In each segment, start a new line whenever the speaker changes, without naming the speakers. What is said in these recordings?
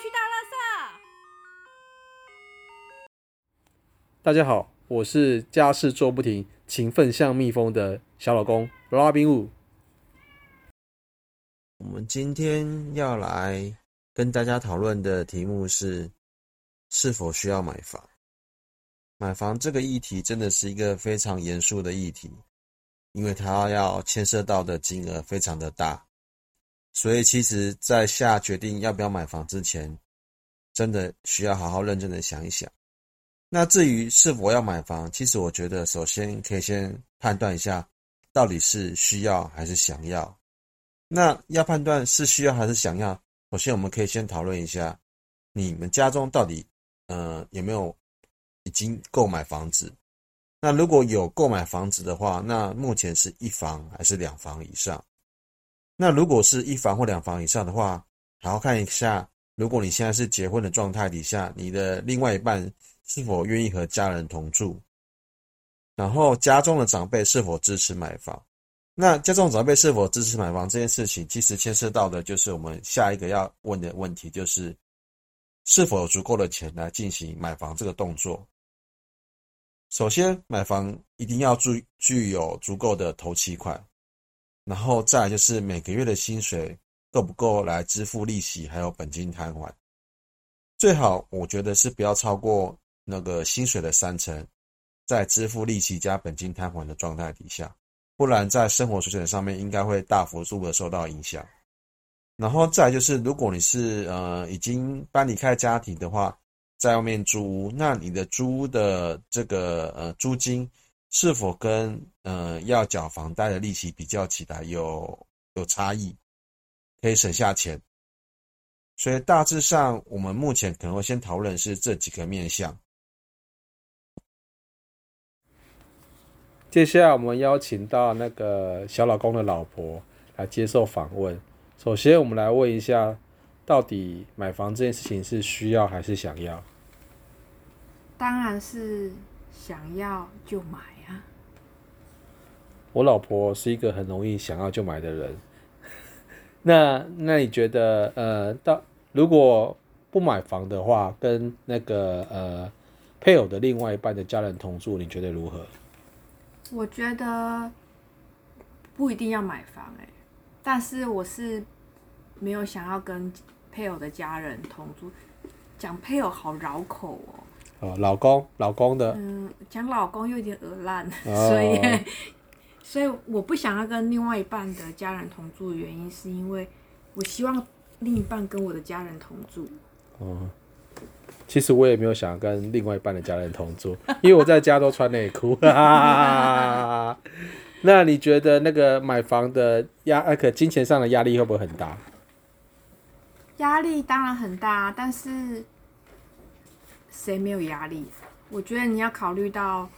去大垃圾。
大家好，我是家事做不停、勤奋像蜜蜂的小老公拉宾五。
我们今天要来跟大家讨论的题目是：是否需要买房？买房这个议题真的是一个非常严肃的议题，因为它要牵涉到的金额非常的大。所以，其实，在下决定要不要买房之前，真的需要好好认真的想一想。那至于是否要买房，其实我觉得，首先可以先判断一下，到底是需要还是想要。那要判断是需要还是想要，首先我们可以先讨论一下，你们家中到底，呃，有没有已经购买房子？那如果有购买房子的话，那目前是一房还是两房以上？那如果是一房或两房以上的话，然后看一下。如果你现在是结婚的状态底下，你的另外一半是否愿意和家人同住？然后家中的长辈是否支持买房？那家中长辈是否支持买房这件事情，其实牵涉到的就是我们下一个要问的问题，就是是否有足够的钱来进行买房这个动作。首先，买房一定要具具有足够的头期款。然后再就是每个月的薪水够不够来支付利息，还有本金摊还。最好我觉得是不要超过那个薪水的三成，在支付利息加本金摊还的状态底下，不然在生活水准上面应该会大幅度的受到影响。然后再就是，如果你是呃已经搬离开家庭的话，在外面租屋，那你的租屋的这个呃租金。是否跟呃要缴房贷的利息比较起来有有差异，可以省下钱？所以大致上，我们目前可能会先讨论是这几个面向。
接下来我们邀请到那个小老公的老婆来接受访问。首先，我们来问一下，到底买房这件事情是需要还是想要？
当然是想要就买啊。
我老婆是一个很容易想要就买的人。那那你觉得，呃，到如果不买房的话，跟那个呃配偶的另外一半的家人同住，你觉得如何？
我觉得不一定要买房哎，但是我是没有想要跟配偶的家人同住。讲配偶好绕口哦。
哦，老公，老公的。
嗯，讲老公又有点耳烂，所以。所以我不想要跟另外一半的家人同住的原因，是因为我希望另一半跟我的家人同住。
哦，其实我也没有想要跟另外一半的家人同住，因为我在家都穿内裤。那你觉得那个买房的压，那个金钱上的压力会不会很大？
压力当然很大，但是谁没有压力？我觉得你要考虑到。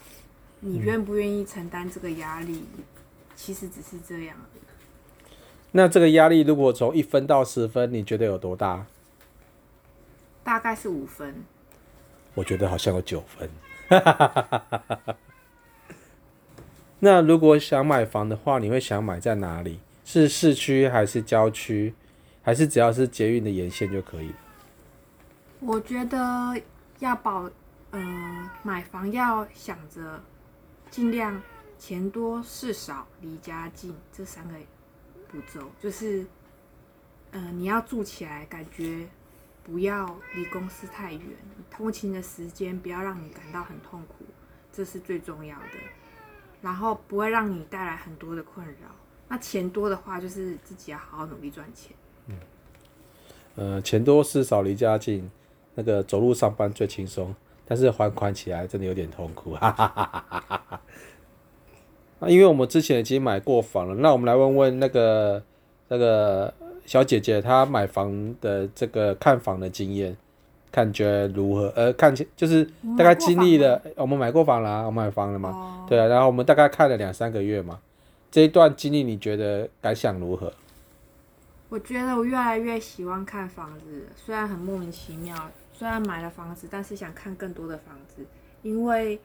你愿不愿意承担这个压力？其实只是这样。
那这个压力如果从一分到十分，你觉得有多大？
大概是五分。
我觉得好像有九分。那如果想买房的话，你会想买在哪里？是市区还是郊区？还是只要是捷运的沿线就可以？
我觉得要保，嗯，买房要想着。尽量钱多事少离家近这三个步骤，就是，嗯，你要住起来感觉不要离公司太远，通勤的时间不要让你感到很痛苦，这是最重要的。然后不会让你带来很多的困扰。那钱多的话，就是自己要好好努力赚钱。
嗯，呃，钱多事少离家近，那个走路上班最轻松。但是还款起来真的有点痛苦，哈哈哈哈哈哈。那因为我们之前已经买过房了，那我们来问问那个那个小姐姐，她买房的这个看房的经验，感觉如何？呃，看起就是大概经历了，我们买过房了，我们买房了嘛？对啊，然后我们大概看了两三个月嘛。这一段经历你觉得感想如何？
我觉得我越来越喜欢看房子，虽然很莫名其妙。虽然买了房子，但是想看更多的房子，因为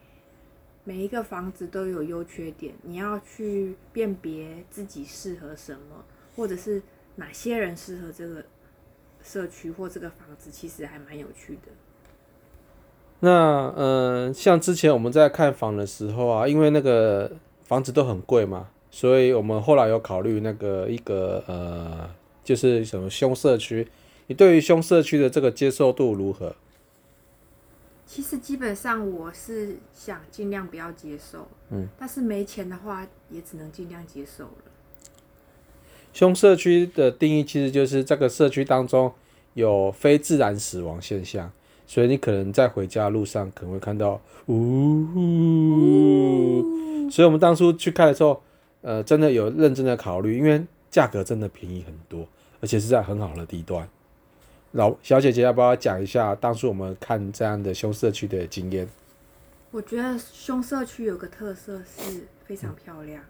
每一个房子都有优缺点，你要去辨别自己适合什么，或者是哪些人适合这个社区或这个房子，其实还蛮有趣的。
那呃，像之前我们在看房的时候啊，因为那个房子都很贵嘛，所以我们后来有考虑那个一个呃，就是什么凶社区。你对于凶社区的这个接受度如何？
其实基本上我是想尽量不要接受，
嗯，
但是没钱的话，也只能尽量接受了。
凶社区的定义其实就是这个社区当中有非自然死亡现象，所以你可能在回家路上可能会看到呜。所以我们当初去看的时候，呃，真的有认真的考虑，因为价格真的便宜很多，而且是在很好的地段。老小姐姐要不要讲一下当初我们看这样的凶社区的经验？
我觉得凶社区有个特色是非常漂亮。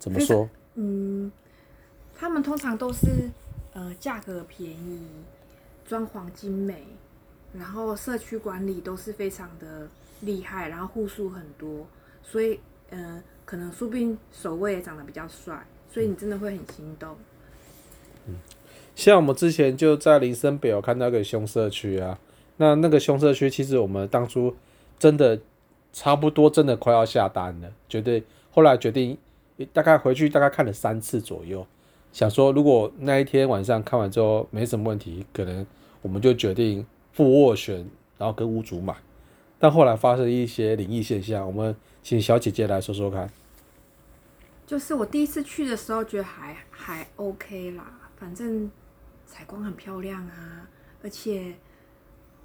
怎么说？
嗯，他们通常都是呃价格便宜，装潢精美，然后社区管理都是非常的厉害，然后户数很多，所以呃可能说不定守卫也长得比较帅，所以你真的会很心动。
像我们之前就在林森北有看到一个凶社区啊，那那个凶社区其实我们当初真的差不多真的快要下单了，绝对后来决定大概回去大概看了三次左右，想说如果那一天晚上看完之后没什么问题，可能我们就决定付斡旋，然后跟屋主买。但后来发生一些灵异现象，我们请小姐姐来说说看。
就是我第一次去的时候觉得还还 OK 啦，反正采光很漂亮啊，而且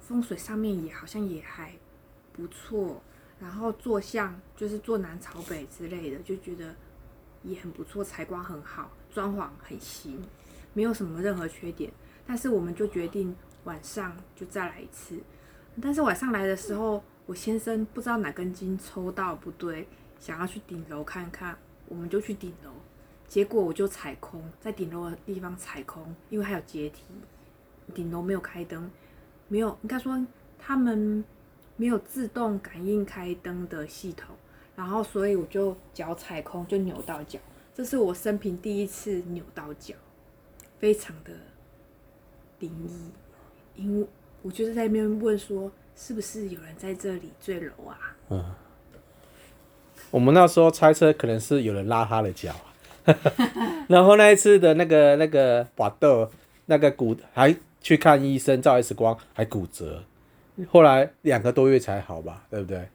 风水上面也好像也还不错，然后坐向就是坐南朝北之类的，就觉得也很不错，采光很好，装潢很新，没有什么任何缺点。但是我们就决定晚上就再来一次，但是晚上来的时候，我先生不知道哪根筋抽到不对，想要去顶楼看看。我们就去顶楼，结果我就踩空，在顶楼的地方踩空，因为还有阶梯，顶楼没有开灯，没有应该说他们没有自动感应开灯的系统，然后所以我就脚踩空，就扭到脚，这是我生平第一次扭到脚，非常的灵异，因为我就是在那边问说，是不是有人在这里坠楼啊？
嗯。我们那时候猜测可能是有人拉他的脚，然后那一次的那个那个滑豆那个骨还去看医生照 X 光还骨折，后来两个多月才好吧，对不对？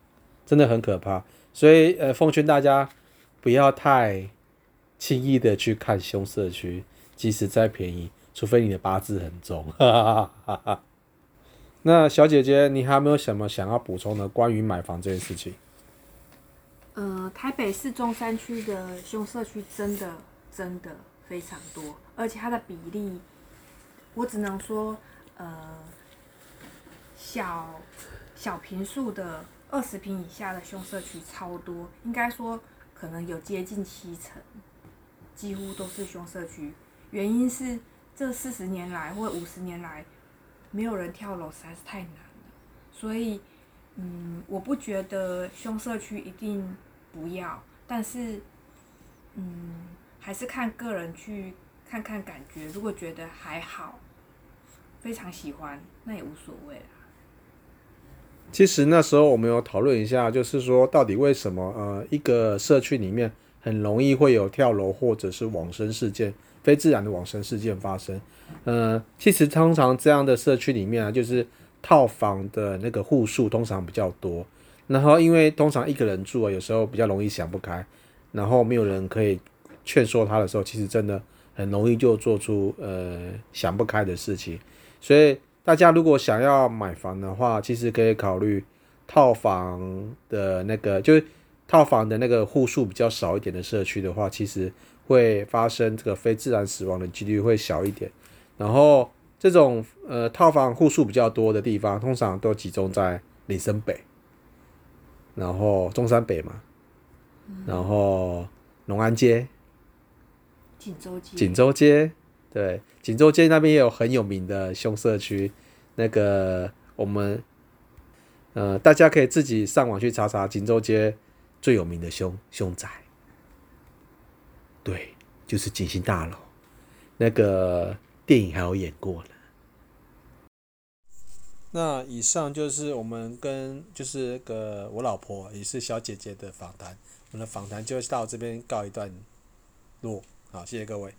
真的很可怕，所以呃奉劝大家不要太轻易的去看凶社区，即使再便宜，除非你的八字很重。那小姐姐，你还有没有什么想要补充的关于买房这件事情？
呃，台北市中山区的凶社区真的真的非常多，而且它的比例，我只能说，呃，小小平数的二十平以下的凶社区超多，应该说可能有接近七成，几乎都是凶社区。原因是这四十年来或五十年来，没有人跳楼实在是太难了，所以。嗯，我不觉得凶社区一定不要，但是，嗯，还是看个人去看看感觉。如果觉得还好，非常喜欢，那也无所谓啦。
其实那时候我们有讨论一下，就是说到底为什么呃一个社区里面很容易会有跳楼或者是往生事件、非自然的往生事件发生？呃，其实通常这样的社区里面啊，就是。套房的那个户数通常比较多，然后因为通常一个人住啊，有时候比较容易想不开，然后没有人可以劝说他的时候，其实真的很容易就做出呃想不开的事情。所以大家如果想要买房的话，其实可以考虑套房的那个，就是套房的那个户数比较少一点的社区的话，其实会发生这个非自然死亡的几率会小一点，然后。这种呃套房户数比较多的地方，通常都集中在林森北，然后中山北嘛，然后龙安街、
锦州街、
锦州街，对，锦州街那边也有很有名的凶社区，那个我们呃大家可以自己上网去查查锦州街最有名的凶凶宅，对，就是锦星大楼，那个。电影还有演过呢。那以上就是我们跟就是个我老婆也是小姐姐的访谈，我们的访谈就到这边告一段落。好，谢谢各位。